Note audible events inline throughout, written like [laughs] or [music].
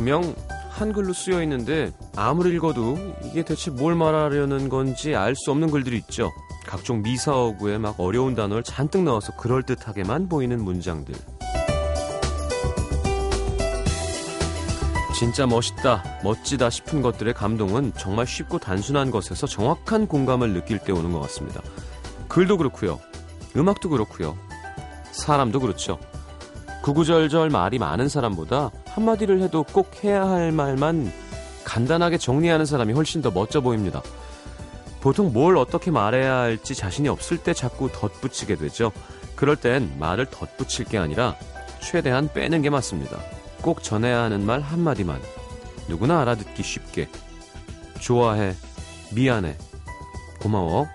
금명 한글로 쓰여 있는데 아무리 읽어도 이게 대체 뭘 말하려는 건지 알 수 없는 글들이 있죠. 각종 미사어구에 막 어려운 단어를 잔뜩 넣어서 그럴듯하게만 보이는 문장들. 진짜 멋있다, 멋지다 싶은 것들의 감동은 정말 쉽고 단순한 것에서 정확한 공감을 느낄 때 오는 것 같습니다. 글도 그렇고요. 음악도 그렇고요. 사람도 그렇죠. 구구절절 말이 많은 사람보다 한마디를 해도 꼭 해야 할 말만 간단하게 정리하는 사람이 훨씬 더 멋져 보입니다. 보통 뭘 어떻게 말해야 할지 자신이 없을 때 자꾸 덧붙이게 되죠. 그럴 땐 말을 덧붙일 게 아니라 최대한 빼는 게 맞습니다. 꼭 전해야 하는 말 한마디만 누구나 알아듣기 쉽게 좋아해, 미안해, 고마워.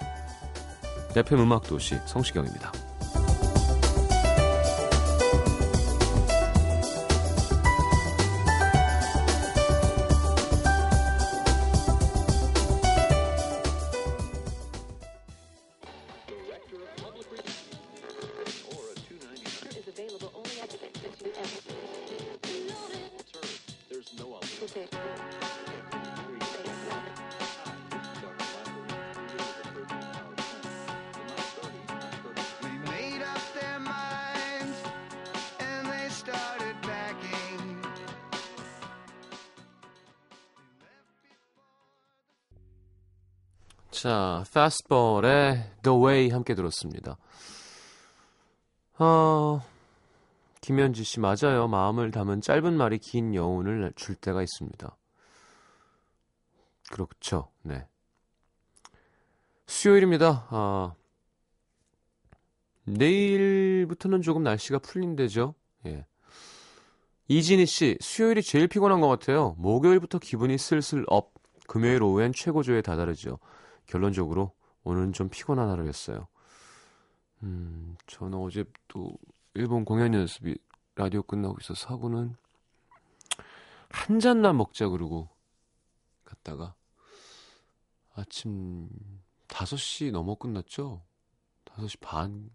FM 음악도시 성시경입니다. 자, Fastball의 The Way 함께 들었습니다. 어, 김현지 씨, 맞아요. 마음을 담은 짧은 말이 긴 여운을 줄 때가 있습니다. 그렇죠. 네. 수요일입니다. 아, 내일부터는 조금 날씨가 풀린대죠. 예. 이진희 씨, 수요일이 제일 피곤한 것 같아요. 목요일부터 기분이 슬슬 up. 금요일 오후엔 최고조에 다다르죠. 결론적으로 오늘은 좀 피곤한 하루였어요. 음, 저는 어제 또 일본 공연 연습이 라디오 끝나고 있어서 하고는 한 잔만 먹자 그러고 갔다가 아침 5시 넘어 끝났죠? 5시 반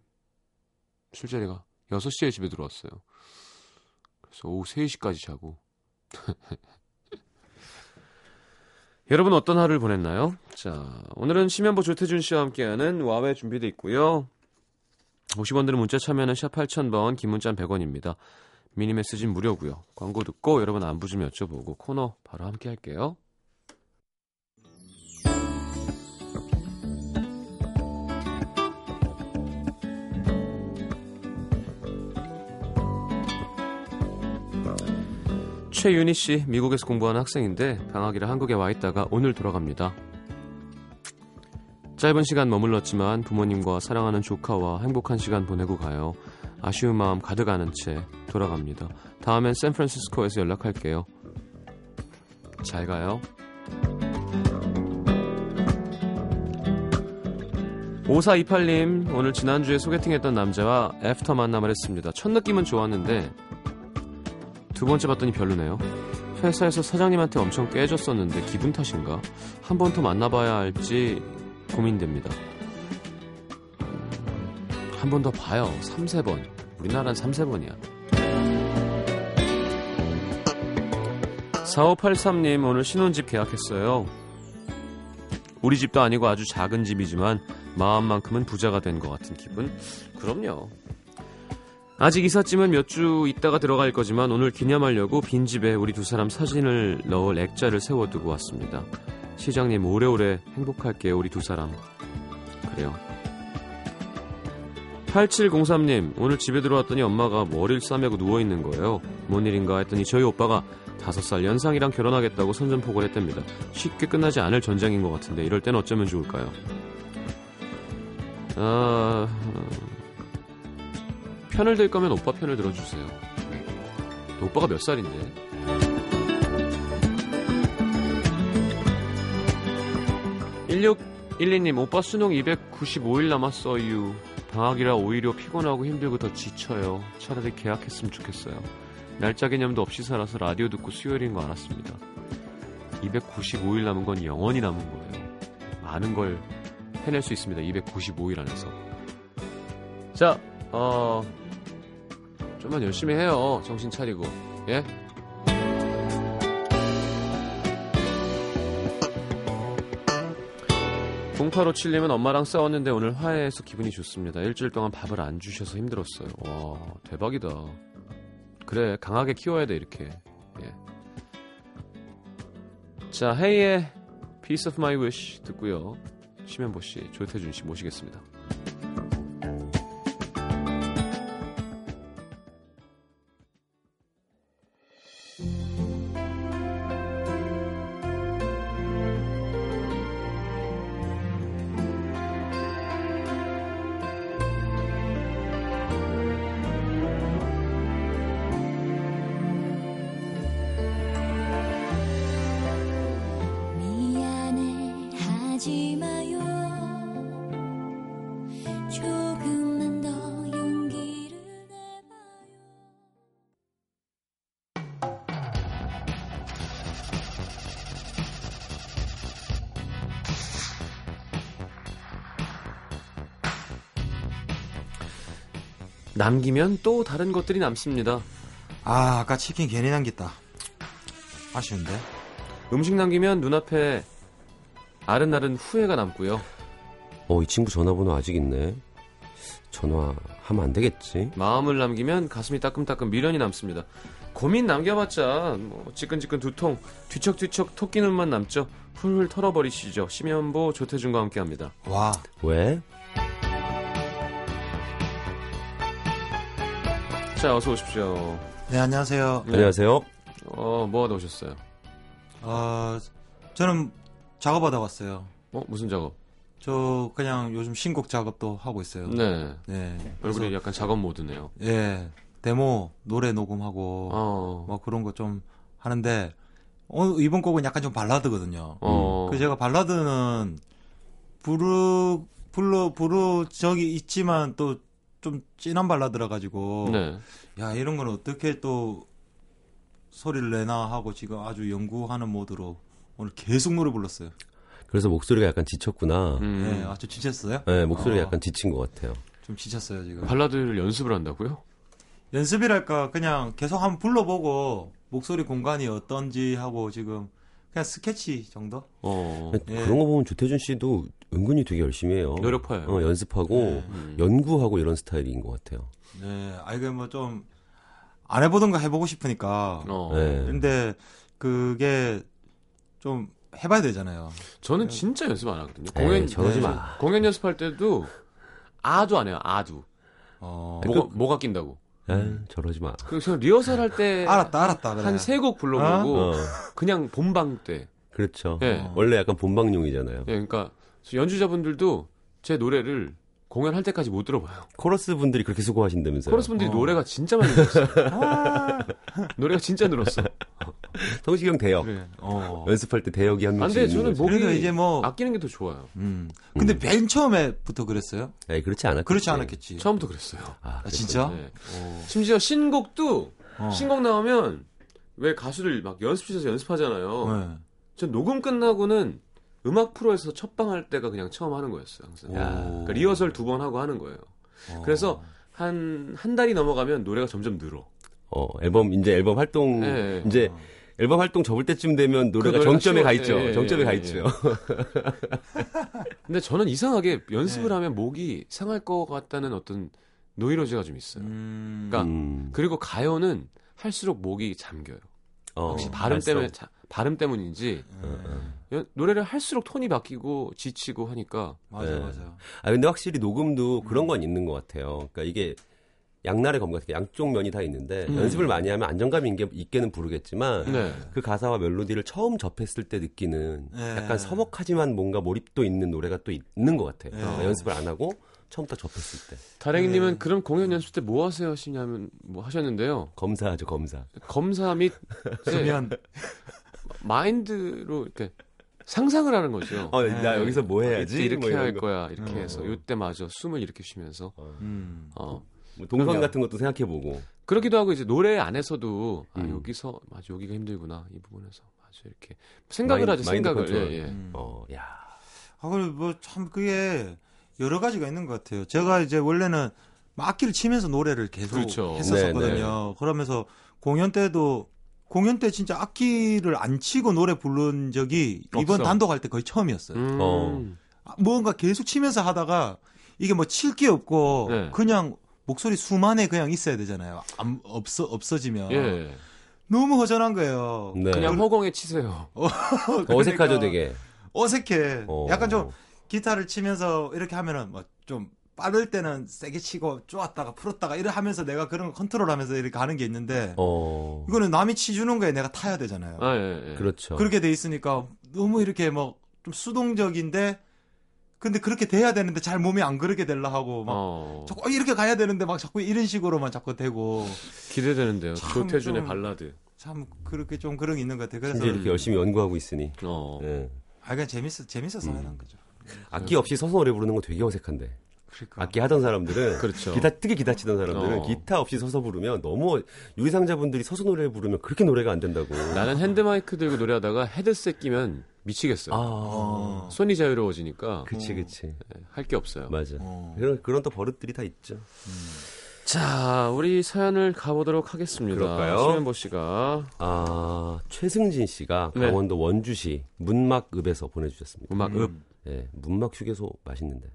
술자리가 6시에 집에 들어왔어요. 그래서 오후 3시까지 자고 [laughs] 여러분 어떤 하루를 보냈나요? 자, 오늘은 심현보 조태준 씨와 함께하는 와외 준비되어 있고요. 50원 드는 문자 참여는 샵 8000번, 긴 문자는 100원입니다. 미니 메시지는 무료고요. 광고 듣고 여러분 안부 좀 여쭤보고 코너 바로 함께 할게요. 최윤희 씨, 미국에서 공부하는 학생인데 방학이라 한국에 와 있다가 오늘 돌아갑니다. 짧은 시간 머물렀지만 부모님과 사랑하는 조카와 행복한 시간 보내고 가요. 아쉬운 마음 가득 안은 채 돌아갑니다. 다음엔 샌프란시스코에서 연락할게요. 잘 가요. 5428님, 오늘 지난주에 소개팅했던 남자와 애프터 만남을 했습니다. 첫 느낌은 좋았는데 두 번째 봤더니 별로네요. 회사에서 사장님한테 엄청 깨졌었는데 기분 탓인가? 한 번 더 만나봐야 할지 고민됩니다. 한 번 더 봐요. 3, 세번 우리나라는 3, 세번이야 4583님 오늘 신혼집 계약했어요. 우리 집도 아니고 아주 작은 집이지만 마음만큼은 부자가 된 것 같은 기분? 그럼요. 아직 이삿짐은 몇 주 있다가 들어갈 거지만 오늘 기념하려고 빈집에 우리 두 사람 사진을 넣을 액자를 세워두고 왔습니다. 시장님 오래오래 행복할게요 우리 두 사람. 그래요. 8703님 오늘 집에 들어왔더니 엄마가 머리를 싸매고 누워있는 거예요. 뭔 일인가 했더니 저희 오빠가 5살 연상이랑 결혼하겠다고 선전포고를 했답니다. 쉽게 끝나지 않을 전쟁인 것 같은데 이럴 땐 어쩌면 좋을까요? 아... 편을 들 거면 오빠 편을 들어주세요. 오빠가 몇 살인데? 1612님, 오빠 수능 295일 남았어요. 방학이라 오히려 피곤하고 힘들고 더 지쳐요. 차라리 계약했으면 좋겠어요. 날짜 개념도 없이 살아서 라디오 듣고 수요일인 거 알았습니다. 295일 남은 건 영원히 남은 거예요. 많은 걸 해낼 수 있습니다. 295일 안에서. 자, 어, 좀만 열심히 해요. 정신 차리고. 예? 공파로 칠님은 엄마랑 싸웠는데 오늘 화해해서 기분이 좋습니다. 일주일 동안 밥을 안 주셔서 힘들었어요. 와, 대박이다. 그래, 강하게 키워야 돼, 이렇게. 예. 자, 헤이의 Piece of My Wish 듣고요. 심현보 씨, 조태준 씨 모시겠습니다. 남기면 또 다른 것들이 남습니다. 아, 아까 치킨 괜히 남겼다. 아쉬운데. 음식 남기면 눈앞에 아른아른 후회가 남고요. 어, 이 친구 전화번호 아직 있네. 전화하면 안 되겠지? 마음을 남기면 가슴이 따끔따끔 미련이 남습니다. 고민 남겨봤자 뭐 지끈지끈 두통 뒤척뒤척 토끼 눈만 남죠. 훌훌 털어버리시죠. 심현보 조태준과 함께합니다. 와, 왜? 자 어서 오십시오. 네, 안녕하세요. 네. 안녕하세요. 어 뭐 하다 오셨어요? 어, 저는 작업하다 왔어요. 어 무슨 작업? 저 그냥 요즘 신곡 작업도 하고 있어요. 네 네. 얼굴이 그래서, 약간 작업 모드네요. 예, 데모, 노래 녹음하고, 어. 뭐 그런 거 좀 하는데, 어, 이번 곡은 약간 좀 발라드거든요. 어. 그 제가 발라드는 부르, 불러, 부르 적이 있지만 또 좀 진한 발라드라 가지고, 네. 야 이런 건 어떻게 또 소리를 내나 하고 지금 아주 연구하는 모드로 오늘 계속 노래 불렀어요. 그래서 목소리가 약간 지쳤구나. 음. 네, 아주 지쳤어요? 네, 목소리가 어. 약간 지친 것 같아요. 좀 지쳤어요 지금. 발라드를 연습을 한다고요? 연습이랄까 그냥 계속 한번 불러보고 목소리 공간이 어떤지 하고 지금 그냥 스케치 정도? 어. 근데 예. 그런 거 보면 조태준 씨도 은근히 되게 열심히 해요. 노력파예요. 어, 연습하고 네. 음. 연구하고 이런 스타일인 것 같아요. 네, 아 이게 뭐 좀 안 해보던 거 해보고 싶으니까. 어. 네. 근데 그게 좀 해봐야 되잖아요. 저는 진짜 연습 안 하거든요. 에이, 공연 저러지 네. 마. 공연 연습할 때도 아도 안 해요. 아도. 어, 뭐가, 뭐가 낀다고. 에 저러지 마. 그리고 저 리허설 할때한 [laughs] 알았다, 알았다. 그래. 세곡 불러보고 어, 그냥 본방 때. 그렇죠. 예. 어. 원래 약간 본방용이잖아요. 예, 그러니까 연주자분들도 제 노래를 공연할 때까지 못 들어봐요. 코러스 분들이 그렇게 수고하신다면서요. 코러스 분들이 어. 노래가 진짜 많이 늘었어요. 노래가 진짜 늘었어. [laughs] 성시경 대역. 그래. 어. 연습할 때 대역이 한안 명씩 돼, 있는 저는. 목이 그래도 이제 뭐 아끼는 게 더 좋아요. 음. 근데 맨 처음에부터 그랬어요? 에이, 그렇지 않았겠지. 그렇지 않았겠지. 처음부터 그랬어요. 아, 아, 진짜? 네. 어. 심지어 신곡도 어. 신곡 나오면 왜 가수들 막 연습실에서 연습하잖아요. 네. 전 녹음 끝나고는 음악 프로에서 첫방 할 때가 그냥 처음 하는 거였어요. 항상. 야. 그러니까 리허설 두 번 하고 하는 거예요. 어. 그래서 한, 한 달이 넘어가면 노래가 점점 늘어. 어, 앨범 이제 앨범 활동 예, 예. 이제 앨범 활동 접을 때쯤 되면 노래가 노래가 정점에 가 쉬워- 있죠. 예, 예, 정점에 예, 가 예. 있죠. 근데 저는 이상하게 연습을 네. 하면 목이 상할 것 같다는 어떤 노이로제가 좀 있어요. 음. 그러니까 음. 그리고 가요는 할수록 목이 잠겨요. 어, 혹시 발음 발성. 때문에 자- 발음 때문인지 네. 연- 노래를 할수록 톤이 바뀌고 지치고 하니까 맞아, 네. 맞아. 아 근데 확실히 녹음도 그런 건 있는 것 같아요. 그러니까 이게 양날의 검 같은 양쪽 면이 다 있는데 음. 연습을 많이 하면 안정감이 있게, 있게는 부르겠지만 네. 그 가사와 멜로디를 처음 접했을 때 느끼는 네. 약간 서먹하지만 뭔가 몰입도 있는 노래가 또 있는 것 같아요. 네. 그러니까 연습을 안 하고 처음 딱 접했을 때 다랭이님은 네. 그럼 공연 연습 때 뭐 하세요 하시냐면 뭐 하셨는데요. 검사하죠 검사. 검사 및 이제 그러면 마인드로 이렇게 상상을 하는 거죠. 어, 네. 나 여기서 뭐 해야지? 이때 이렇게 뭐 이런 할 거. 거야 이렇게 어. 해서 요때 마저 숨을 이렇게 쉬면서 음. 어 뭐 동선. 같은 것도 생각해보고. 그러기도 하고 이제 노래 안에서도 아 음. 여기서 맞아 여기가 힘들구나 이 부분에서 맞아 이렇게 생각을 마인- 하죠 생각을. 예, 예. 음. 어, 야. 아, 그래, 뭐, 참, 그게, 여러 가지가 있는 것 같아요. 제가 이제 원래는 막 악기를 치면서 노래를 계속 그렇죠. 했었거든요. 그러면서 공연 때도, 공연 때 진짜 악기를 안 치고 노래 부른 적이 이번 없어. 단독 할 때 거의 처음이었어요. 음. 어. 아, 뭔가 계속 치면서 하다가 이게 뭐 칠 게 없고 네. 그냥 목소리 수만에 그냥 있어야 되잖아요. 안, 없어 없어지면 예. 너무 허전한 거예요. 네. 그냥 허공에 치세요. [laughs] 어색하죠, 그러니까 되게. 어색해. 어. 약간 좀 기타를 치면서 이렇게 하면은 뭐좀 빠를 때는 세게 치고 쪼았다가 풀었다가 이래 하면서 내가 그런 거 컨트롤하면서 이렇게 하는 게 있는데 어. 이거는 남이 치주는 거에 내가 타야 되잖아요. 아, 예, 예. 그렇죠. 그렇게 돼 있으니까 너무 이렇게 뭐 좀 수동적인데 근데 그렇게 돼야 되는데 잘 몸이 안 그렇게 되려 하고 막 어, 자꾸 어, 이렇게 가야 되는데 막 자꾸 이런 식으로만 자꾸 되고 기대되는데요. 참 조태준의 좀- 발라드. 참 그렇게 좀 그런 게 있는 것 같아요. 그래서 이제 이렇게 열심히 연구하고 있으니. 어. 예. 아 그냥 재밌어 재밌어서 음. 하는 거죠. 악기 없이 서서 노래 부르는 거 되게 어색한데. 그러니까 악기 하던 사람들은 [laughs] 그렇죠. 기타 특히 기타 치던 사람들은 어. 기타 없이 서서 부르면 너무 유리상자분들이 서서 노래 부르면 그렇게 노래가 안 된다고. 나는 핸드 마이크 들고 노래하다가 헤드셋 끼면 미치겠어요. 아, 어. 손이 자유로워지니까 그치 그치. 할 게 없어요. 맞아. 어. 그런 그런 또 버릇들이 다 있죠. 자, 우리 사연을 가보도록 하겠습니다. 그럴까요? 수면보 씨가 아 최승진 씨가 네. 강원도 원주시 문막읍에서 보내주셨습니다. 음악 읍. 예, 문막 휴게소 맛있는데.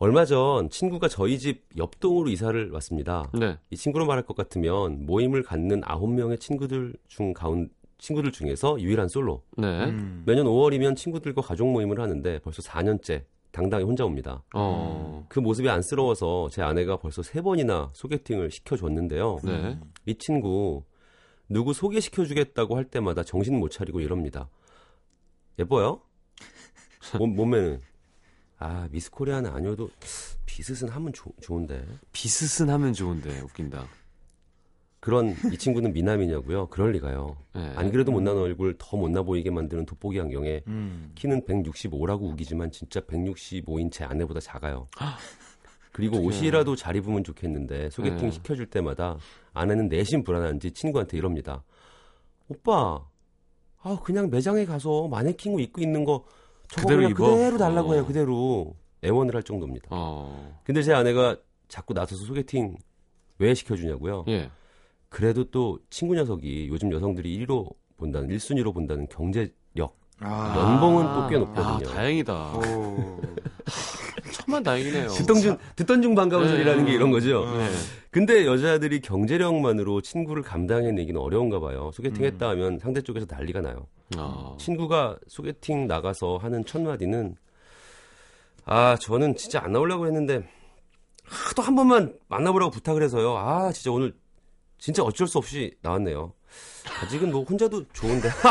얼마 전 친구가 저희 집 옆동으로 이사를 왔습니다. 네. 이 친구로 말할 것 같으면 모임을 갖는 아홉 명의 친구들 중 가운 친구들 중에서 유일한 솔로. 네. 음. 매년 5월이면 친구들과 가족 모임을 하는데 벌써 4년째 당당히 혼자 옵니다. 어. 그 모습이 안쓰러워서 제 아내가 벌써 세 번이나 소개팅을 시켜줬는데요. 네. 이 친구 누구 소개시켜주겠다고 할 때마다 정신 못 차리고 이럽니다. 예뻐요? [laughs] 몸, 몸매는 아 미스 코리아는 아니어도 비슷은 하면 좋- 좋은데 비스슨 하면 좋은데 웃긴다. 그런 이 친구는 미남이냐고요? 그럴 리가요. 네. 안 그래도 못난 얼굴 더 못나 보이게 만드는 돋보기 안경에 음. 키는 165라고 우기지만 진짜 165인 제 아내보다 작아요. 그리고 어떡해. 옷이라도 잘 입으면 좋겠는데 소개팅 네. 시켜줄 때마다 아내는 내심 불안한지 친구한테 이럽니다. 오빠, 아 그냥 매장에 가서 마네킹 옷 입고 있는 거 그대로 입어? 그대로 달라고 어. 해요. 그대로 애원을 할 정도입니다. 어. 근데 제 아내가 자꾸 나서서 소개팅 왜 시켜주냐고요? 예. 그래도 또 친구 녀석이 요즘 여성들이 1위로 본다는 1순위로 본다는 경제력 아. 연봉은 또 꽤 높거든요. 아, 다행이다. 오. 천만 다행이네요. 듣던 중 듣던 중 반가운 네. 소리라는 게 이런 거죠. 네. 근데 여자들이 경제력만으로 친구를 감당해내기는 어려운가 봐요. 소개팅 했다 하면 상대 쪽에서 난리가 나요. 아. 친구가 소개팅 나가서 하는 첫 마디는 아 저는 진짜 안 나오려고 했는데 하도 한 번만 만나보라고 부탁을 해서요. 아 진짜 오늘 진짜 어쩔 수 없이 나왔네요. 아직은 뭐 혼자도 좋은데 [laughs]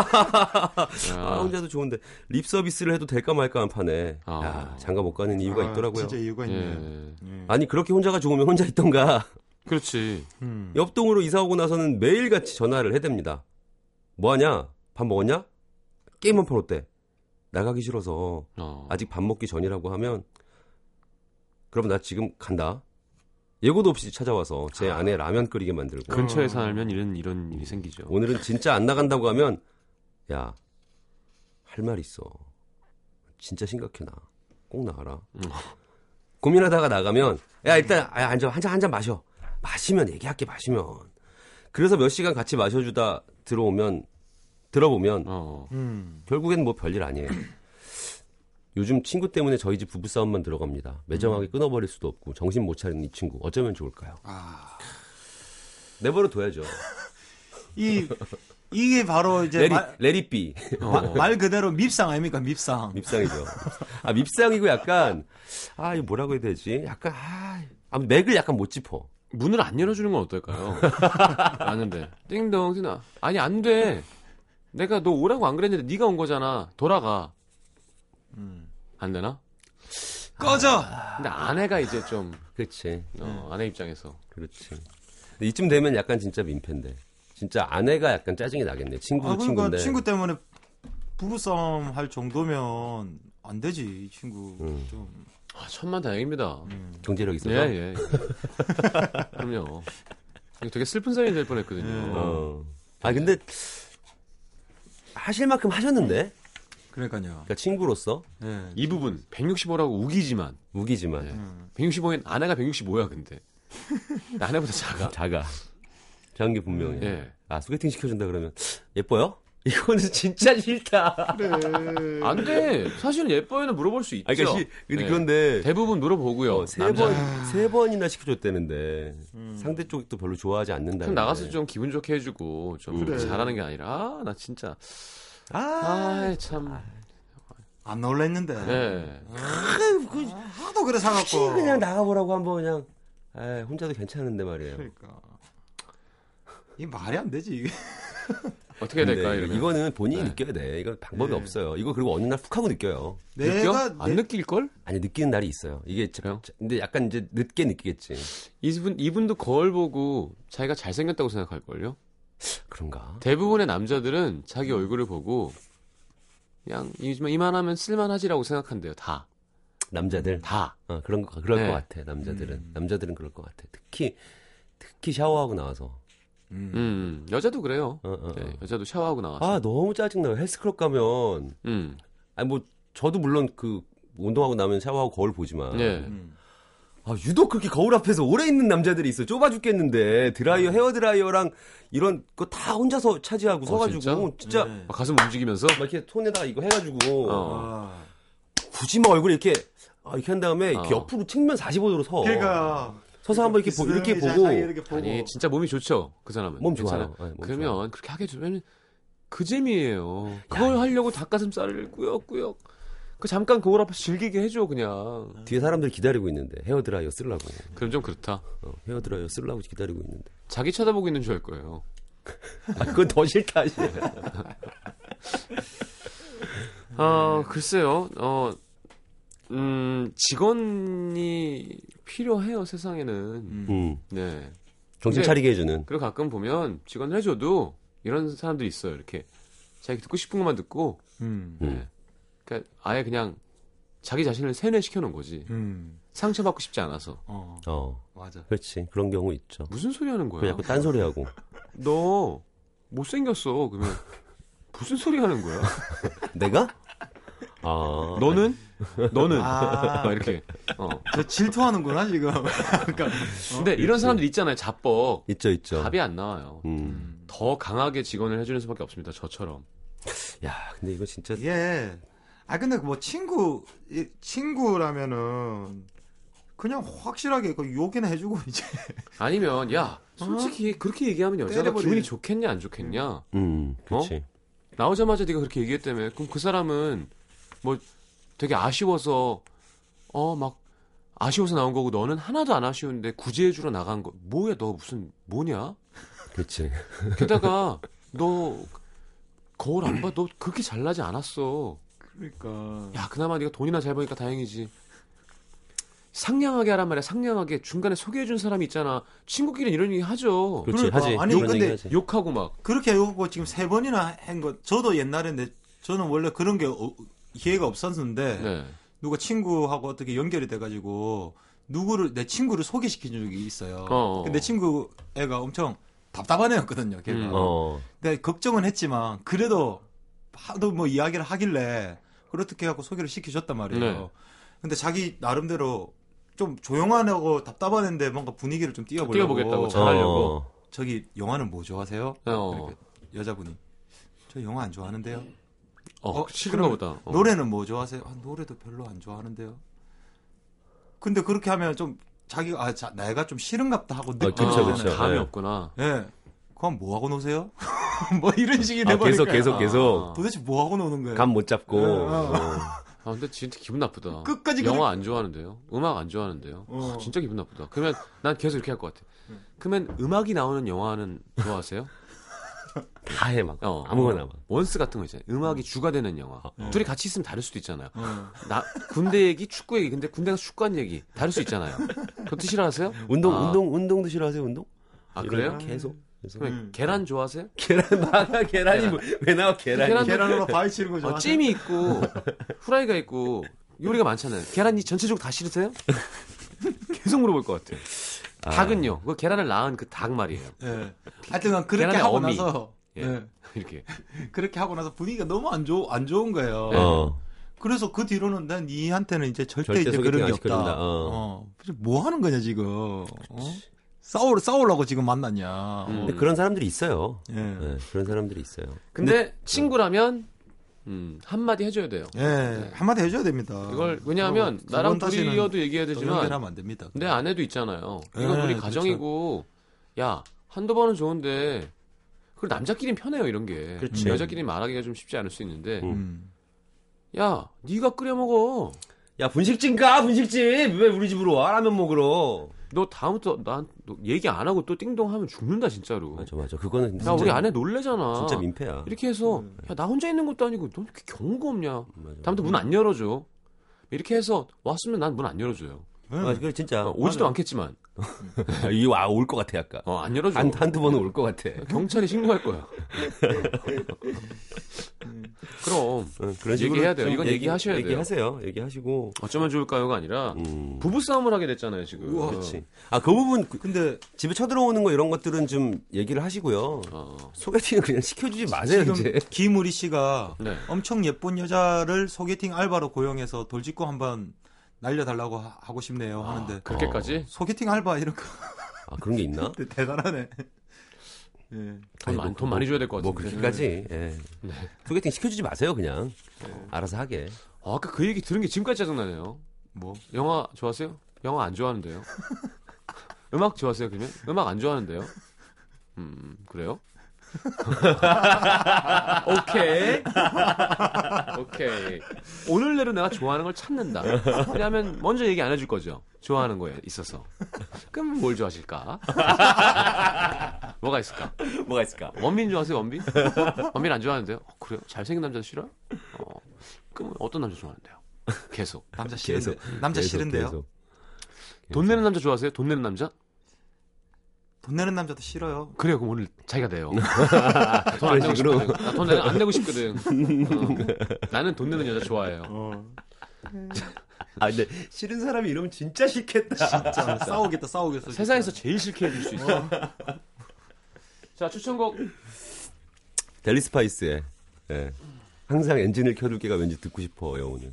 아 혼자도 좋은데 립 서비스를 해도 될까 말까 한 판에 아. 야, 장가 못 가는 이유가 아, 있더라고요. 진짜 이유가 있네. 예. 예. 아니 그렇게 혼자가 좋으면 혼자 있던가 그렇지. 음. 옆동으로 이사 오고 나서는 매일 같이 전화를 해댑니다. 뭐 하냐? 밥 먹었냐? 게임 한 판 어때? 나가기 싫어서 어. 아직 밥 먹기 전이라고 하면 그럼 나 지금 간다. 예고도 없이 찾아와서 제 아내 라면 끓이게 만들고 근처에 살면 이런 이런 일이 생기죠. 오늘은 진짜 안 나간다고 하면 야 할 말 있어. 진짜 심각해 나. 꼭 나가라. 음. 고민하다가 나가면 야 일단 아, 앉아 한잔 한 잔 마셔. 마시면 얘기할게 마시면. 그래서 몇 시간 같이 마셔주다 들어오면 들어보면 어. 음. 결국엔 뭐 별일 아니에요. 요즘 친구 때문에 저희 집 부부싸움만 들어갑니다. 매정하게 끊어버릴 수도 없고 정신 못 차리는 이 친구 어쩌면 좋을까요? 아. 내버려 둬야죠. [laughs] 이 이게 바로 이제 레리 말, 레리비 어. 말 그대로 밉상 아닙니까 밉상. 밉상이죠. [laughs] 아 밉상이고 약간 아 이거 뭐라고 해야 되지? 약간 아 맥을 약간 못 짚어. 문을 안 열어주는 건 어떨까요? [laughs] 아는데 띵동 띵동 아니 안 돼. 내가 너 오라고 안 그랬는데 네가 온 거잖아. 돌아가. 음. 안 되나? 꺼져. 근데 아내가 이제 좀 그렇지, 어, 아내 입장에서 그렇지. 근데 이쯤 되면 약간 진짜 민폐인데. 진짜 아내가 약간 짜증이 나겠네. 친구 아, 그러니까 친구인데. 친구 때문에 부부싸움 할 정도면 안 되지 이 친구 음. 좀. 아, 천만 다행입니다. 음. 경제력 있어서. 예, 예. [laughs] 그럼요. 이거 되게 슬픈 사연이 될 뻔했거든요. 예. 어. 아 근데 하실 만큼 하셨는데. 그러니까요. 그러니까 친구로서 예. 이 부분 165라고 우기지만 우기지만 네. 음. 165엔 아내가 165야 근데 나 아내보다 작아. [laughs] 작아. 작은 게 분명해. 예. 아 소개팅 시켜준다 그러면 예뻐요? [laughs] 이거는 진짜 싫다. 그래. 안 돼. 사실은 예뻐요는 물어볼 수 있죠. 아, 그러니까 시, 근데 네. 그런데 대부분 물어보고요. 어, 세 남자. 번, 세 번이나 시켜줬다는데 상대 쪽도 별로 좋아하지 않는다. 그럼 나가서 좀 기분 좋게 해주고 좀 음. 그래. 잘하는 게 아니라 아, 나 진짜 아, 아, 참. 안 놀랬는데. 네. 하도 그래 사갖고. 그냥 나가보라고 한번 그냥 아, 혼자도 괜찮은데 말이에요. 그러니까. 이 말이 안 되지 이게. [laughs] 어떻게 해야 될까 이러면. 이거는 본인이 네. 느껴야 돼. 이거 방법이 네. 없어요. 이거 그리고 어느 날 훅 하고 느껴요. 느껴? 내가 안 내- 느낄 걸? 아니 느끼는 날이 있어요. 이게 자- 그래요? 자- 근데 약간 이제 늦게 느끼겠지. 이분 이분도 거울 보고 자기가 잘생겼다고 생각할 걸요. 그런가? 대부분의 남자들은 자기 얼굴을 보고 그냥 이- 이만하면 쓸만하지라고 생각한대요. 다. 남자들 다. 어, 그런 거 그럴 네. 것 같아. 남자들은 음. 남자들은 그럴 것 같아. 특히 특히 샤워하고 나와서 음. 음, 여자도 그래요. 어, 어, 네, 어. 여자도 샤워하고 나와서. 아 너무 짜증나요. 헬스클럽 가면 음. 아니 뭐 저도 물론 그 운동하고 나면 샤워하고 거울 보지만 네. 음. 아, 유독 그렇게 거울 앞에서 오래 있는 남자들이 있어. 좁아 죽겠는데 드라이어, 헤어 드라이어랑 이런 거 다 혼자서 차지하고 어, 서가지고 진짜, 네. 막 가슴 움직이면서 막 이렇게 손에다가 이거 해가지고 어. 아. 굳이 막 얼굴 이렇게 아, 이렇게 한 다음에 이렇게 어. 옆으로 측면 45도로 서. 그러니까 서서 한번 이렇게, 보, 이렇게 보고 이렇게 보고. 아니 진짜 몸이 좋죠. 그 사람은. 몸 괜찮아요. 좋아요. 네, 몸 그러면 좋아요. 그렇게 하게 되면 그 재미예요. 그걸 하려고 닭가슴살을 꾸역꾸역 그 잠깐 거울 앞에서 즐기게 해줘 그냥. 뒤에 사람들 기다리고 있는데 헤어 드라이어 쓰려고. 그럼 좀 그렇다. 어, 헤어 드라이어 쓰려고 기다리고 있는데. 자기 쳐다보고 있는 줄 알 거예요. [laughs] 아, 그건 더 싫다. 씨. 아 글쎄요. 어, 음 직원이 필요해요 세상에는. 음. 네. 정신 차리게 해주는. 그리고 가끔 보면 직원을 해줘도 이런 사람들이 있어요. 이렇게 자기 듣고 싶은 것만 듣고, 음. 음. 네. 그러니까 아예 그냥 자기 자신을 세뇌시켜 놓은 거지. 음. 상처받고 싶지 않아서. 어. 어, 맞아. 그렇지. 그런 경우 있죠. 무슨 소리 하는 거야? 그냥 자꾸 딴소리 하고. [laughs] 너 못생겼어. 그러면 무슨 소리 하는 거야? [laughs] 내가? 아. 너는? 너는? 아. [laughs] 막 이렇게. 어. 저 질투하는구나 지금. 그러니까. 근데 이런 사람들 있잖아요. 자뻑. 있죠, 있죠. 답이 안 나와요. 음. 음. 더 강하게 직원을 해주는 수밖에 없습니다. 저처럼. 야, 근데 이거 진짜 예. 아 근데 뭐 친구 이- 친구라면은 그냥 확실하게 그 욕이나 해주고 [laughs] 이제. 아니면 야 솔직히 그렇게 얘기하면 여자가 때려버리네. 기분이 좋겠냐 안 좋겠냐? 음, 그렇지. 나오자마자 네가 그렇게 얘기했다며. 그럼 그 사람은 뭐 되게 아쉬워서 어 막 아쉬워서 나온 거고 너는 하나도 안 아쉬운데 구제해주러 나간 거 뭐야 너 무슨 뭐냐? 그렇지. 게다가 [laughs] 너 거울 안 봐? 너 그렇게 잘나지 않았어. 그러니까. 야 그나마 네가 돈이나 잘 버니까 다행이지. 상냥하게 하란 말이야. 상냥하게 중간에 소개해 준 사람이 있잖아. 친구끼리 이런 얘기 하죠. 그렇지, 그러니까. 하지. 아니, 근데 하지. 욕하고 막. 그렇게 욕하고 지금 세 번이나 한 거. 저도 옛날에 내 저는 원래 그런 게 어- 기회가 없었는데 네. 누가 친구하고 어떻게 연결이 돼 가지고 누구를 내 친구를 소개시킨 적이 있어요. 어. 근데 내 친구 애가 엄청 답답한 애였거든요. 걔가. 음. 어. 내가 걱정은 했지만 그래도 하도 뭐 이야기를 하길래 그렇게 하고 소개를 시켜줬단 말이에요. 네. 근데 자기 나름대로 좀 조용하고 답답한 애인데 뭔가 분위기를 좀 띄워보려고. 띄워보겠다고 잘하려고. 어. 저기 영화는 뭐 좋아하세요? 어. 여자분이 저 영화 안 좋아하는데요. 어, 어, 싫은가 보다. 어. 노래는 뭐 좋아하세요? 아, 노래도 별로 안 좋아하는데요. 근데 그렇게 하면 좀 자기가 아, 자, 내가 좀 싫은갑다 하고 느끼 그쵸, 아. 감이 네. 없구나. 예. 그럼 뭐 하고 노세요? [laughs] 뭐 이런 식이 아. 계속, 계속, 계속. 도대체 뭐 하고 노는 거예요? 감 못 잡고. 어. 어. 아, 근데 진짜 기분 나쁘다. 끝까지 영화 안 좋아하는데요. 음악 안 좋아하는데요. 어. 아, 진짜 기분 나쁘다. 그러면 난 계속 이렇게 할 것 같아. 그러면 음악이 나오는 영화는 좋아하세요? [laughs] 다 해, 막. 어. 아무거나 막. 원스 같은 거 있잖아요. 음악이 주가 되는 영화. 어. 둘이 같이 있으면 다를 수도 있잖아요. 어. 나 군대 얘기, 축구 얘기. 근데 군대 가서 축구한 얘기 다를 수 있잖아요. 그것도 싫어하세요? 운동, 아. 운동, 운동도 싫어하세요, 운동? 아 그래요? 거 계속. 그러면 음. 계란 좋아하세요? [laughs] 계란, 막아, 계란이 뭐- 왜 나와, 계란이. 계란- 계란으로 바위 치는 거 어? 찜이 있고 후라이가 있고 요리가 많잖아요. 계란이 전체적으로 다 싫으세요? [laughs] 계속 물어볼 것 같아요. 아. 닭은요? 그 계란을 낳은 그 닭 말이에요. 예. 하여튼 그렇게 계란의 하고 어미. 나서 예. 예. [laughs] 이렇게. 그렇게 하고 나서 분위기가 너무 안 좋, 안 좋은 거예요. 어. 그래서 그 뒤로는 난 니한테는 이제 절대, 절대 이제 그런 게안 없다. 어. 어. 뭐 하는 거냐 지금? 어? 싸우 싸우려고 지금 만났냐. 음. 근데 그런 사람들이 있어요. 예. 네, 그런 사람들이 있어요. 근데 친구라면 음, 한마디 해줘야 돼요. 예, 한마디 해줘야 됩니다. 이걸 왜냐하면 나랑 둘이어도 얘기해야 또 되지만 연결하면 안 됩니다. 내 아내도 있잖아요. 네, 이건 우리 그렇죠. 가정이고 야 한두 번은 좋은데 그리고 남자끼리는 편해요 이런 게 그렇지. 여자끼리 말하기가 좀 쉽지 않을 수 있는데 음. 야 네가 끓여 먹어. 야 분식집 가 분식집 왜 우리 집으로 와 라면 먹으러. 너 다음부터 난너 얘기 안 하고 또 띵동 하면 죽는다 진짜로. 맞아 맞아 그거는 야 진짜, 우리 아내 놀래잖아. 진짜 민폐야. 이렇게 해서 야나 혼자 있는 것도 아니고 너 이렇게 경우가 없냐. 맞아. 다음부터 문 안 열어줘. 이렇게 해서 왔으면 난 문 안 열어줘요. 아, 그래 진짜 어, 오지도 않겠지만 [laughs] 이와올 것 같아 약간. 어, 안 열어줘. 한 한두 번은 올 것 같아. 경찰에 신고할 거야. [laughs] 그럼 응, 그런 식으로 얘기해야 돼요. 좀 이건 얘기 하셔야 돼요. 얘기하세요. 얘기하시고. 어쩌면 좋을까요가 아니라 음. 부부 싸움을 하게 됐잖아요 지금. 그렇지. 아 그 부분 그- 근데 집에 쳐들어오는 거 이런 것들은 좀 얘기를 하시고요. 어. 소개팅은 그냥 시켜주지 마세요 지금 이제. 김우리 씨가 네. 엄청 예쁜 여자를 소개팅 알바로 고용해서 돌직구 한번 날려달라고 하- 하고 싶네요 하는데 그렇게까지 소개팅 알바 이런 거 아 그런 게 있나? [laughs] 대단하네. [laughs] 예. 돈, 아니, 많, 뭐, 돈 많이 줘야 될것뭐 같은데. 그렇게까지. 예. 네. 소개팅 시켜주지 마세요 그냥. 알아서 하게. 아, 아까 그 얘기 들은 게 지금까지 짜증나네요. 뭐 영화 좋아하세요? 영화 안 좋아하는데요. [laughs] 음악 좋아하세요? 그러면 음악 안 좋아하는데요. 음 그래요? [laughs] 오케이 오케이 오늘 내로 내가 좋아하는 걸 찾는다. 왜냐하면 먼저 얘기 안 해줄 거죠. 좋아하는 거에 있어서. 그럼 뭘 좋아하실까? 뭐가 있을까? 뭐가 있을까? 원빈 좋아하세요? 원빈? 원빈 안 좋아하는데요? 어, 그래요? 잘생긴 남자 싫어? 어, 그럼 어떤 남자 좋아하는데요? 계속. 남자 싫은데 계속, 남자 계속, 싫은데요. 계속. 돈 내는 남자 좋아하세요? 돈 내는 남자? 돈 내는 남자도 싫어요. 그래요. 그럼 오늘 자기가 내요. [laughs] 돈 안 내고 식으로. 싶거든. 나돈 내- 안 내고 싶거든. 어. 나는 돈 내는 여자 좋아해요. 아 근데 싫은 사람이 이러면 진짜 싫겠다. 진짜 싸우겠다 싸우겠어. 세상에서 제일 싫게 해줄 수 있어. 자 추천곡 델리 스파이스의 예. 항상 엔진을 켜둘 게가 왠지 듣고 싶어요 오늘.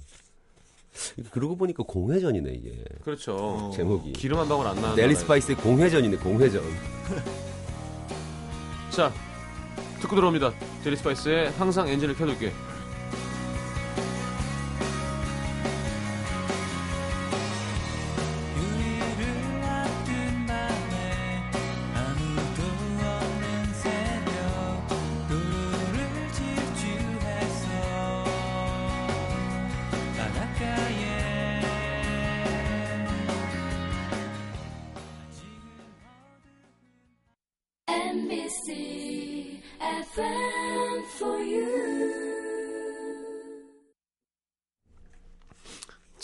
그러고 보니까 공회전이네 이게 그렇죠. 어. 제목이. 기름 한 방울 안 나는. 델리 나라에. 스파이스의 공회전이네 공회전. [laughs] 자 듣고 들어옵니다. 델리 스파이스의 항상 엔진을 켜둘게.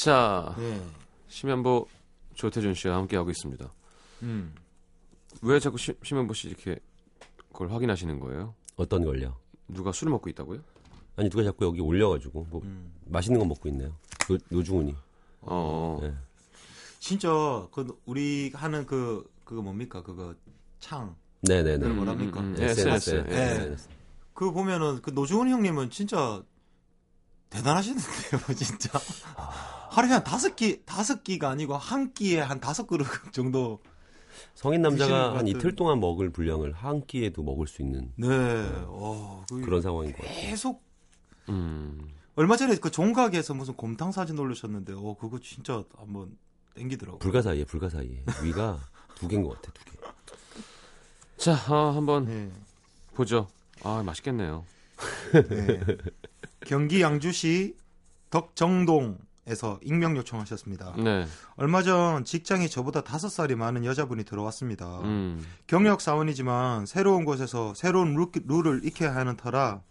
자 예. 심현보 조태준 씨와 함께 하고 있습니다. 음. 왜 자꾸 시, 심현보 씨 이렇게 그걸 확인하시는 거예요? 어떤 걸요? 누가 술을 먹고 있다고요? 아니 누가 자꾸 여기 올려가지고 뭐 음. 맛있는 거 먹고 있네요. 노, 노중훈이. 어. 네. 진짜 그 우리 하는 그 그거 뭡니까 그거 창. 네네네. 음, 뭐랍니까? 음, 음, 음. SNS. SNS. 예. SNS. 그거 보면은 그 노중훈 형님은 진짜 대단하시는데요, [laughs] 진짜. 하루에 한 다섯 끼, 다섯 끼가 아니고 한 끼에 한 다섯 그릇 [laughs] 정도. 성인 남자가 것한 같은- 이틀 동안 먹을 분량을 한 끼에도 먹을 수 있는 네. 어, 그 그런 상황인 것 같아요. 계속 음. 얼마 전에 그 종각에서 무슨 곰탕 사진 올리셨는데, 어, 그거 진짜 한번 땡기더라고. 불가사의에 불가사의에 위가 두 개인 것 같아 두 개. 자 어, 한번 네. 보죠. 아 맛있겠네요. 네. 경기 양주시 덕정동에서 익명 요청하셨습니다. 네. 얼마 전 직장에 저보다 다섯 살이 많은 여자분이 들어왔습니다. 음. 경력 사원이지만 새로운 곳에서 새로운 루- 룰을 익혀야 하는 터라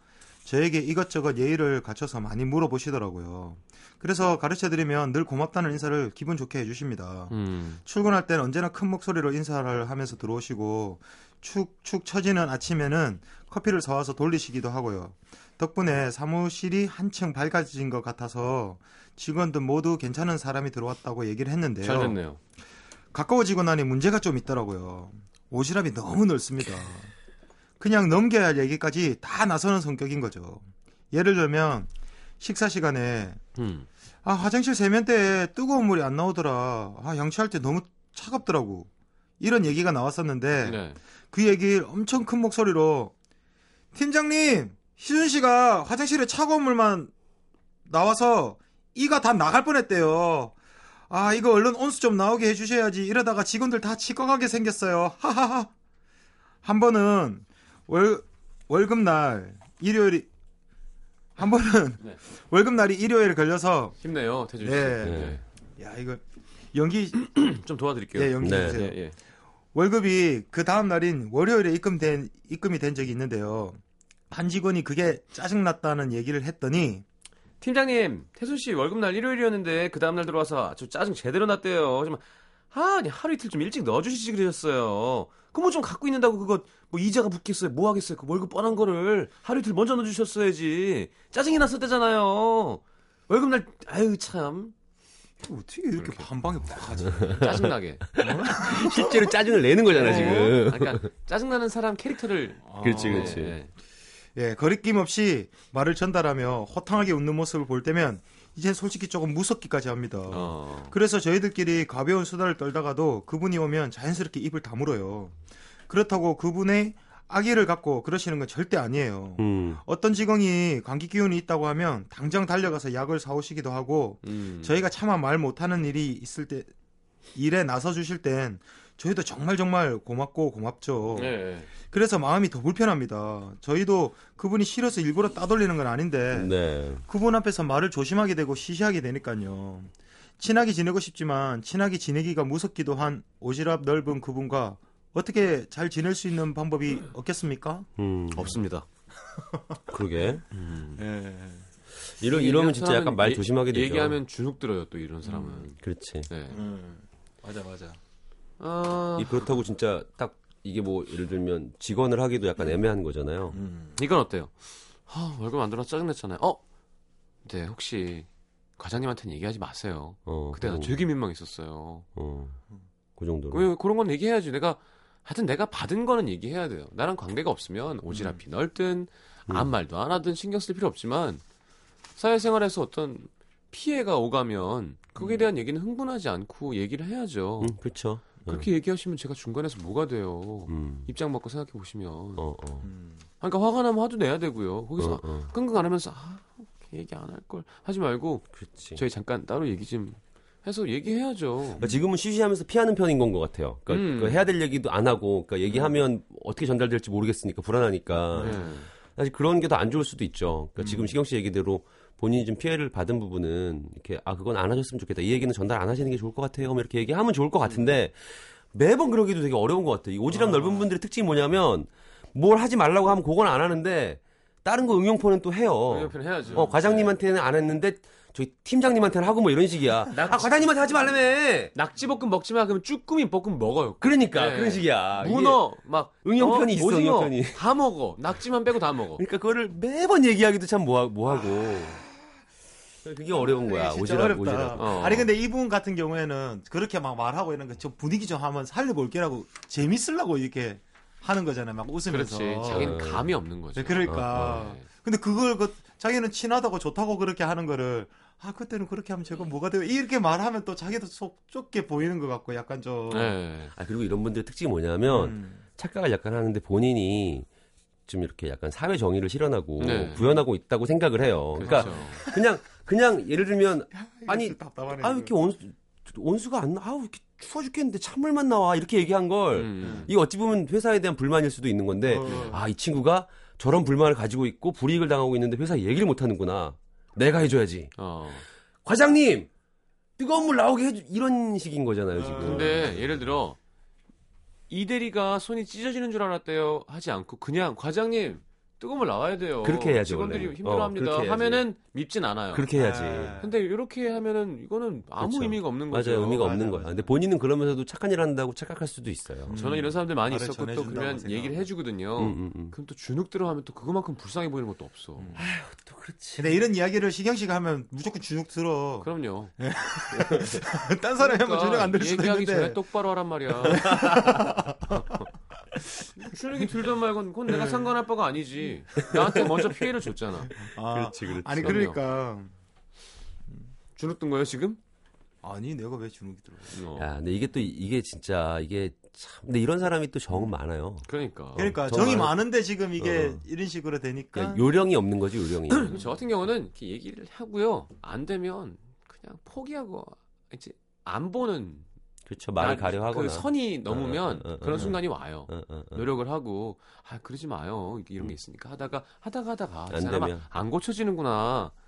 저에게 이것저것 예의를 갖춰서 많이 물어보시더라고요. 그래서 가르쳐드리면 늘 고맙다는 인사를 기분 좋게 해주십니다. 음. 출근할 땐 언제나 큰 목소리로 인사를 하면서 들어오시고 축축 처지는 아침에는 커피를 사와서 돌리시기도 하고요. 덕분에 사무실이 한층 밝아진 것 같아서 직원들 모두 괜찮은 사람이 들어왔다고 얘기를 했는데요. 잘 됐네요. 가까워지고 나니 문제가 좀 있더라고요. 오시랍이 너무 넓습니다. 그냥 넘겨야 할 얘기까지 다 나서는 성격인 거죠. 예를 들면 식사 시간에 음. 아 화장실 세면대에 뜨거운 물이 안 나오더라. 아 양치할 때 너무 차갑더라고. 이런 얘기가 나왔었는데 네. 그 얘기를 엄청 큰 목소리로 팀장님 희준 씨가 화장실에 차가운 물만 나와서 이가 다 나갈 뻔했대요. 아 이거 얼른 온수 좀 나오게 해주셔야지 이러다가 직원들 다 치과가게 생겼어요. 하하하. 한 번은 월 월급날 일요일이 한 번은 [laughs] 네. 월급날이 일요일에 걸려서 힘내요, 태준 씨. 네. 네. 야 이거 연기 좀 도와드릴게요. 예 연기 네. 주세요. 예, 예. 월급이 그 다음 날인 월요일에 입금된 입금이 된 적이 있는데요. 한 직원이 그게 짜증났다는 얘기를 했더니 팀장님, 태순 씨 월급 날 일요일이었는데 그 다음 날 들어와서 저 짜증 제대로 났대요. 좀 아, 하루 이틀 좀 일찍 넣어주시지 그러셨어요. 그뭐좀 갖고 있는다고 그거 뭐 이자가 붙겠어요. 뭐 하겠어요. 그 월급 뻔한 거를 하루 이틀 먼저 넣어주셨어야지. 짜증이 났었대잖아요. 월급 날 아유 참 어떻게 이렇게 반방에 박하지? [laughs] 짜증나게. 실제로 짜증을 내는 거잖아 지금. 아, 그러니까 짜증나는 사람 캐릭터를 그렇지, 네, 그렇지. 네. 예, 거리낌 없이 말을 전달하며 호탕하게 웃는 모습을 볼 때면 이젠 솔직히 조금 무섭기까지 합니다. 어. 그래서 저희들끼리 가벼운 수다를 떨다가도 그분이 오면 자연스럽게 입을 다물어요. 그렇다고 그분의 악의를 갖고 그러시는 건 절대 아니에요. 음. 어떤 직원이 감기 기운이 있다고 하면 당장 달려가서 약을 사오시기도 하고 음. 저희가 차마 말 못하는 일이 있을 때 일에 나서 주실 땐 저희도 정말 정말 고맙고 고맙죠. 네. 그래서 마음이 더 불편합니다. 저희도 그분이 싫어서 일부러 따돌리는 건 아닌데 네. 그분 앞에서 말을 조심하게 되고 시시하게 되니까요. 친하게 지내고 싶지만 친하게 지내기가 무섭기도 한 오지랖 넓은 그분과 어떻게 잘 지낼 수 있는 방법이 없겠습니까? 음. 없습니다. [laughs] 그러게. 예. 이러 이러면 진짜 약간 말 조심하게 되죠. 얘기하면 주눅 들어요 또 이런 사람은. 그렇지. 네. 맞아 맞아. 아, 이 그렇다고 진짜 딱 이게 뭐 예를 들면 직원을 하기도 약간 애매한 거잖아요. 이건 어때요? 아, 월급 안 들어서 짜증냈잖아요. 어? 네, 혹시 과장님한테는 얘기하지 마세요. 어. 그때 나 어, 되게 민망했었어요. 어. 그 정도로. 왜 그런 건 얘기해야지. 내가 하여튼 내가 받은 거는 얘기해야 돼요. 나랑 관계가 없으면 오지랖이 넓든 아무 말도 안 하든 신경 쓸 필요 없지만 사회생활에서 어떤 피해가 오가면 거기에 대한 얘기는 흥분하지 않고 얘기를 해야죠. 음, 그렇죠. 그렇게 얘기하시면 제가 중간에서 뭐가 돼요. 음. 입장 바꿔 생각해 보시면. 어, 어. 그러니까 화가 나면 화도 내야 되고요. 거기서 어, 어. 끙끙 안 하면서 아, 얘기 안 할 걸 하지 말고 그렇지. 저희 잠깐 따로 얘기 좀 해서 얘기해야죠. 그러니까 지금은 쉬쉬하면서 피하는 편인 건 것 같아요. 그러니까 음. 그 해야 될 얘기도 안 하고, 그러니까 얘기하면 어떻게 전달될지 모르겠으니까 불안하니까 네. 사실 그런 게 더 안 좋을 수도 있죠. 그러니까 음. 지금 시경 씨 얘기대로 본인이 좀 피해를 받은 부분은 이렇게 아 그건 안 하셨으면 좋겠다. 이 얘기는 전달 안 하시는 게 좋을 것 같아요. 뭐 이렇게 얘기하면 좋을 것 같은데 매번 그러기도 되게 어려운 것 같아요. 이 오지랖 넓은 분들의 특징이 뭐냐면 뭘 하지 말라고 하면 그건 안 하는데 다른 거 응용포는 또 해요. 응용표는 해야죠. 어, 과장님한테는 안 했는데 저희 팀장님한테는 하고 뭐 이런 식이야. [laughs] 아 과장님한테 하지 말라며. 낙지볶음 먹지 마 그러면 쭈꾸미 볶음 먹어요. 그러니까 네. 그런 식이야. 이게- 문어 막 응용편이 어, 있어, 오징어 응용편이. 다 먹어. 낙지만 빼고 다 먹어. 그러니까 그거를 매번 얘기하기도 참 뭐하, 뭐하고. 그게 어려운 거야. 진짜 오지랖, 어렵다. 오지랖. 어. 아니 근데 이분 같은 경우에는 그렇게 막 말하고 이런 거좀 분위기 좀 한번 살려볼게라고 재밌으려고 이렇게 하는 거잖아요. 막 웃으면서. 그렇지. 자기는 감이 없는 거죠. 네, 그러니까. 어, 네. 근데 그걸 그 자기는 친하다고 좋다고 그렇게 하는 거를 아 그때는 그렇게 하면 제가 뭐가 돼요? 이렇게 말하면 또 자기도 속 좁게 보이는 것 같고 약간 좀. 네. 아, 그리고 이런 분들의 특징이 뭐냐면 음. 착각을 약간 하는데 본인이 좀 이렇게 약간 사회 정의를 실현하고 네. 구현하고 있다고 생각을 해요. 그러니까 그렇죠. 그냥 그냥 예를 들면 아니 이거 답답하네. 아왜 이렇게 온수 온수가 안 나? 아우 이렇게 추워 죽겠는데 찬물만 나와 이렇게 얘기한 걸 음. 이게 어찌 보면 회사에 대한 불만일 수도 있는 건데 어. 아이 친구가 저런 불만을 가지고 있고 불이익을 당하고 있는데 회사 얘기를 못 하는구나. 내가 해줘야지. 어. 과장님 뜨거운 물 나오게 해줘 이런 식인 거잖아요 지금. 근데 예를 들어 이 대리가 손이 찢어지는 줄 알았대요 하지 않고 그냥 과장님 뜨거운 물 나와야 돼요. 그렇게 해야죠, 직원들이 원래. 힘들어합니다. 어, 해야지. 하면은 밉진 않아요. 그렇게 해야지. 네. 근데 이렇게 하면은 이거는 아무 그렇죠. 의미가 없는 거죠. 맞아요. 의미가 맞아, 없는. 거야. 근데 본인은 그러면서도 착한 일 한다고 착각할 수도 있어요. 저는 이런 사람들 많이 있었고 또 그러면 생각하고. 얘기를 해주거든요. 음, 음, 음. 그럼 또 주눅 들어가면 또 그거만큼 불쌍해 보이는 것도 없어. 또 그렇지. 근데 이런 이야기를 시경 씨가 하면 무조건 주눅 들어. 그럼요. [laughs] 딴 사람이 하면 주눅 안들 수도 얘기하기. 전에 똑바로 하란 말이야. [laughs] 주눅이 들든 말건 그건 내가 상관할 바가 아니지. 나한테 먼저 피해를 줬잖아. 아, 그렇지, 그렇지. 아니. 그러니까 주눅 든 거예요 지금? 아니 내가 왜 주눅이 들어? 어. 야, 근데 이게 또 이게 진짜 이게 참, 근데 이런 사람이 또정 많아요. 그러니까. 그러니까. 정이 많은데 지금 이게 어. 이런 식으로 되니까 그러니까 요령이 없는 거지, 요령이. [clears throat] 저 같은 경우는 이렇게 얘기를 하고요. 안 되면 그냥 포기하고 이제 안 보는 그렇죠. 말을 나- 가려 하거나. 그 선이 넘으면 어, 어, 어, 그런 어. 순간이 와요. 어, 어, 어. 노력을 하고 아 그러지 마요 이런 게 있으니까 하다가 하다가 하다가 이 안. 안 고쳐지는구나 어, 어.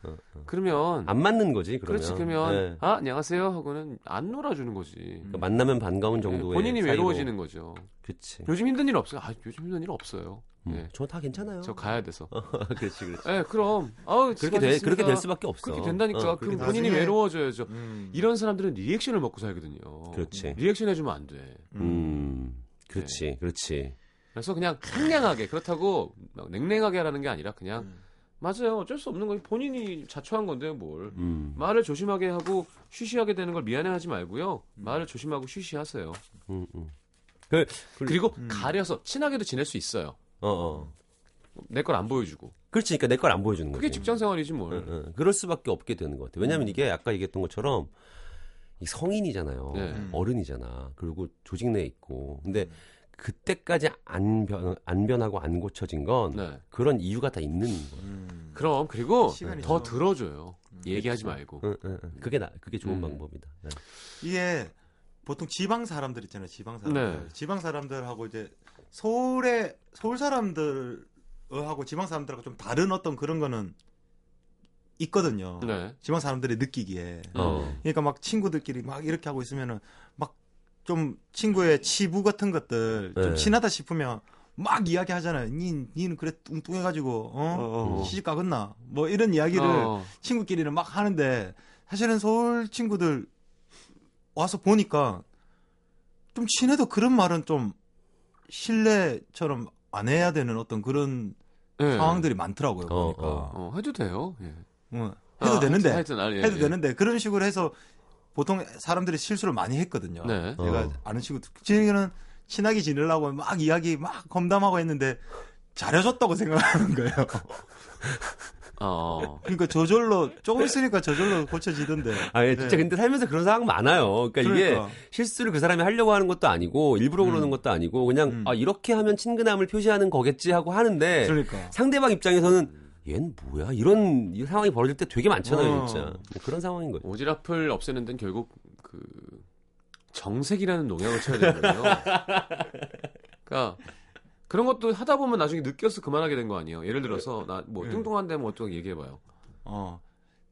그러면 안 맞는 거지, 그러면. 그렇지 그러면 예. 아 안녕하세요 하고는 안 놀아주는 거지 그러니까 만나면 반가운 정도의 예, 본인이 사이로. 외로워지는 거죠 그치. 요즘 힘든 일 없어요 아 요즘 힘든 일 없어요 음, 예. 저다 괜찮아요. 저 가야 돼서 [laughs] 그렇지, 그렇지. 예 그럼 아우 그렇게 돼, 그렇게 될 수밖에 없어. 그렇게 된다니까 어, 그럼 본인이 나중에- 외로워져야죠 음. 이런 사람들은 리액션을 먹고 살거든요 그렇지. 리액션 해주면 안 돼 음, 네. 그렇지, 그렇지. 그래서 그냥 상냥하게 그렇다고 막 냉랭하게 하라는 게 아니라 그냥 음. 맞아요 어쩔 수 없는 거예요 본인이 자초한 건데 뭘 음, 말을 조심하게 하고 쉬쉬하게 되는 걸 미안해하지 말고요 말을 조심하고 쉬쉬하세요 음, 음. 그, 그, 그리고 음. 가려서 친하게도 지낼 수 있어요 어, 어. 내 걸 안 보여주고 그렇지, 그러니까 내 걸 안 보여주는 거지. 그게 직장 생활이지 뭘 응, 응. 그럴 수밖에 없게 되는 것 같아. 왜냐하면 이게 아까 얘기했던 것처럼 이 성인이잖아요. 네. 어른이잖아. 그리고 조직 내에 있고. 근데 그때까지 안 변, 안 변하고 안 고쳐진 건 네. 그런 이유가 다 있는 거야. 음. 그럼 그리고 시간이 더 들어줘요 얘기하지 말고 응, 응, 응. 그게 나, 그게 좋은 음. 방법이다. 네. 이게 보통 지방 사람들 있잖아요. 지방 사람들. 네. 지방 사람들하고 이제 서울에 서울 사람들하고 지방 사람들하고 좀 다른 어떤 그런 거는 있거든요. 네. 지방 사람들이 느끼기에. 어. 그러니까 막 친구들끼리 막 이렇게 하고 있으면은 막 좀 친구의 치부 같은 것들 좀 네. 친하다 싶으면 막 이야기 하잖아요. 니, 니는 그래 뚱뚱해가지고, 어? 어. 시집 가겠나? 뭐 이런 이야기를 어. 친구끼리는 막 하는데 사실은 서울 친구들 와서 보니까 좀 친해도 그런 말은 좀 신뢰처럼 안 해야 되는 어떤 그런 네. 상황들이 많더라고요. 어, 보니까 어. 어, 해도 돼요 예. 어, 해도 아, 되는데 하여튼, 하여튼, 아, 예, 해도 예. 되는데 그런 식으로 해서 보통 사람들이 실수를 많이 했거든요. 네. 제가 어. 아는 친구 지금 친하게 지내려고 막 이야기 막 검담하고 했는데 잘해줬다고 생각하는 거예요. 어. 그러니까 저절로 조금 있으니까 저절로 고쳐지던데. 아, 예, 진짜 네. 근데 살면서 그런 상황 많아요. 그러니까, 이게 그러니까. 실수를 그 사람이 하려고 하는 것도 아니고 일부러 그러는 음. 것도 아니고 그냥 음. 아 이렇게 하면 친근함을 표시하는 거겠지 하고 하는데 그러니까. 상대방 입장에서는 얘는 뭐야 이런 이 상황이 벌어질 때 되게 많잖아요 어. 진짜 뭐 그런 상황인 거예요. 오지랖을 없애는 데는 결국 그 정색이라는 농약을 쳐야 되거든요. [laughs] 그러니까 그런 것도 하다 보면 나중에 느껴서 그만하게 된 거 아니에요. 예를 들어서 나뭐 예. 뚱뚱한데 뭐 어떻게 얘기해봐요. 어.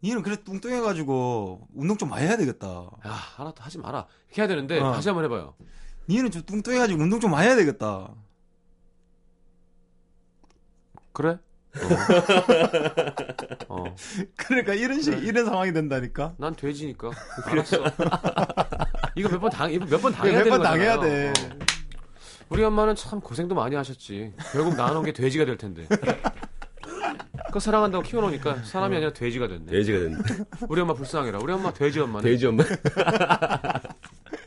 니는 그래 뚱뚱해가지고 운동 좀 많이 해야 되겠다. 야 하나 더 하지 마라. 이렇게 해야 되는데 어. 다시 한번 해봐요. 니는 좀 뚱뚱해가지고 운동 좀 많이 해야 되겠다. 그래? 어. 어. [laughs] 그러니까 이런 식 이런 상황이 된다니까. 난 돼지니까 [laughs] 알았어. [laughs] 이거 몇번 당, 몇번 당해야 몇 되는 번 당해야. 돼. 어. 우리 엄마는 참 고생도 많이 하셨지. 결국 낳아놓은 게 돼지가 될 텐데. 그 사랑한다고 키워놓으니까 사람이 아니라 돼지가 됐네. 돼지가 된 우리 엄마 불쌍해라. 우리 엄마 돼지 엄마네. 돼지 엄마.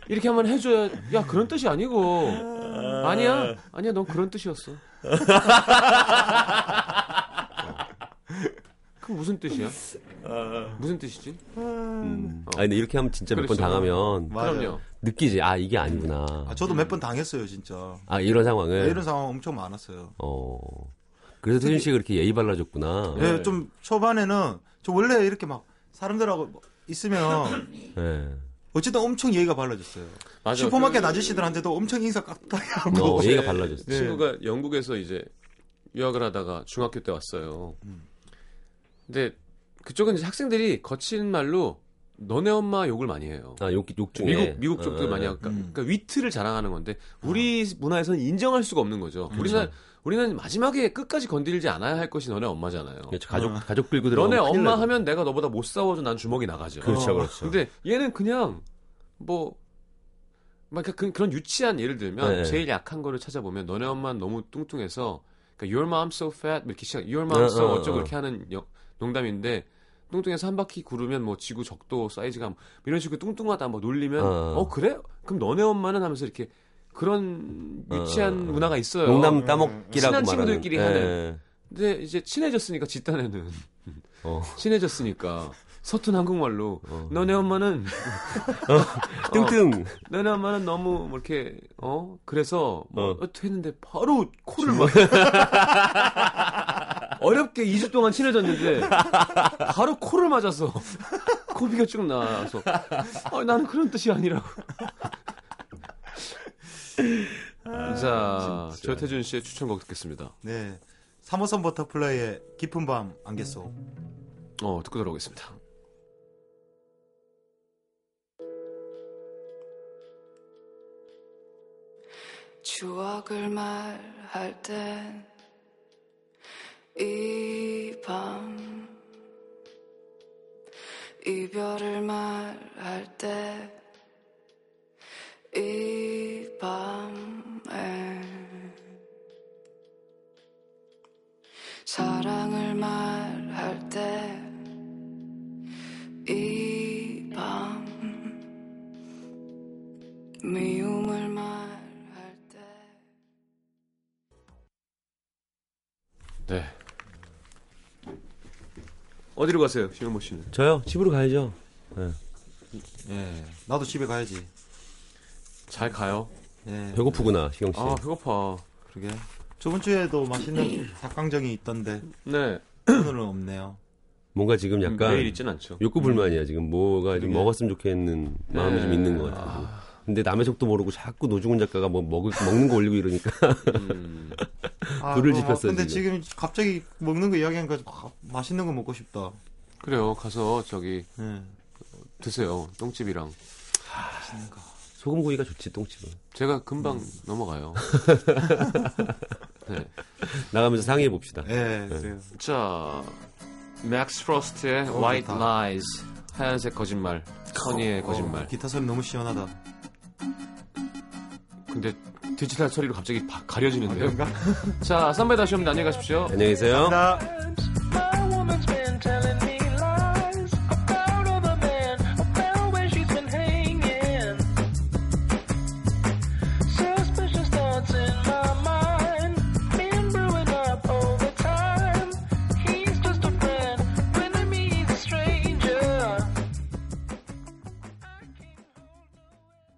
이렇게 한번 해줘야 야 그런 뜻이 아니고 아니야 아니야 넌 그런 뜻이었어. 어. 그럼 무슨 뜻이야? 무슨 뜻이지? 음. 아 근데 이렇게 하면 진짜 몇번 그렇죠. 당하면 맞아요. 그럼요. 느끼지 아 이게 아니구나. 아, 저도 몇 번 당했어요, 진짜. 아 이런 상황을. 이런 상황 엄청 많았어요. 어. 그래서 태준 씨가 그렇게 예의 발라줬구나. 예, 좀 초반에는 저 원래 이렇게 막 사람들하고 뭐 있으면 예. [laughs] 어쨌든 엄청 예의가 발라졌어요. 맞아. 슈퍼마켓 그- 아저씨들한테도 엄청 인사 깍하게 하고. 어, 예의가 발라졌어. 네. 친구가 영국에서 이제 유학을 하다가 중학교 때 왔어요. 근데 그쪽은 이제 학생들이 거친 말로 너네 엄마 욕을 많이 해요. 아, 욕, 욕 중에. 미국 미국 쪽들 어, 많이 어, 하니까 음. 그러니까 위트를 자랑하는 건데 우리 문화에서는 인정할 수가 없는 거죠. 우리는 우리는 마지막에 끝까지 건드리지 않아야 할 것이 너네 엄마잖아요. 그렇죠. 가족, 가족 끌고 들어. 너네 엄마 하면 내가 너보다 못 싸워도 난 주먹이 나가죠. 그렇죠, 어. 그렇죠. 근데 얘는 그냥 뭐 막 그, 그런 유치한 예를 들면 네. 제일 약한 거를 찾아보면 너네 엄마는 너무 뚱뚱해서 그러니까 your mom so fat 이렇게 시작 your mom 어, so 어, 어쩌고 어. 이렇게 하는 여- 농담인데 뚱뚱해서 한 바퀴 구르면 뭐 지구 적도 사이즈가 뭐 이런 식으로 뚱뚱하다 뭐 놀리면 어. 어, 그래? 그럼 너네 엄마는 하면서 이렇게 그런 유치한 어. 문화가 있어요. 농담 따먹기라고 친한. 친구들끼리 예. 하는. 근데 이제 친해졌으니까 집단에는 어. [laughs] 친해졌으니까 서툰 한국말로 어. 너네 엄마는 [laughs] 뜬뜬. 너네 엄마는 너무 뭐 이렇게 어 그래서 뭐 어. 어떻게 했는데 바로 코를 막 [laughs] 어렵게 2주 동안 친해졌는데 바로 코를 맞아서 코피가 쭉 나와서 어, 나는 그런 뜻이 아니라고. [laughs] 자, 조태준 씨의 추천곡 듣겠습니다. 네. 3호선 버터플라이의 깊은 밤 안개 속. 어, 듣고 돌아오겠습니다. 추억을 말할 땐 이 밤 이별을 말할 때 이 밤에 사랑을 말할 때 이 밤 미움을 말 네. 어디로 가세요, 신현모 씨는? 저요? 집으로 가야죠. 네. 예. 나도 집에 가야지. 잘 가요. 예. 배고프구나, 희경 씨. 아, 배고파. 그러게. 저번 주에도 맛있는 [clears throat] 닭강정이 있던데 네. 오늘은 없네요. 뭔가 지금 약간 매일 있진 않죠. 욕구 불만이야. 지금 뭐가 좀. 먹었으면 좋겠는 마음이 좀 네. 있는 것 같아요. 근데 남의 속도 모르고 자꾸 노중훈 작가가 뭐 먹을 먹는 거 올리고 이러니까 음, [laughs] 아, 불을 어, 지폈어요, 근데 지금. 지금 갑자기 먹는 거 이야기하니까 아, 맛있는 거 먹고 싶다. 그래요. 가서 저기 예. 드세요. 똥집이랑. 소금구이가 좋지 똥집은. 제가 금방 넘어가요. [laughs] 네. 나가면서 상의해 봅시다. 예, 그래요. 자, 맥스 프로스트의 어, White 좋다. Lies. 하얀색 거짓말. 선의의 거짓말. 어, 기타 소리 너무 시원하다. 근데 디지털 처리로 갑자기 바- 가려지는데요. 그런가? [laughs] 자, 선배 다시 오면 안녕히 가십시오. 안녕히 계세요. 감사합니다.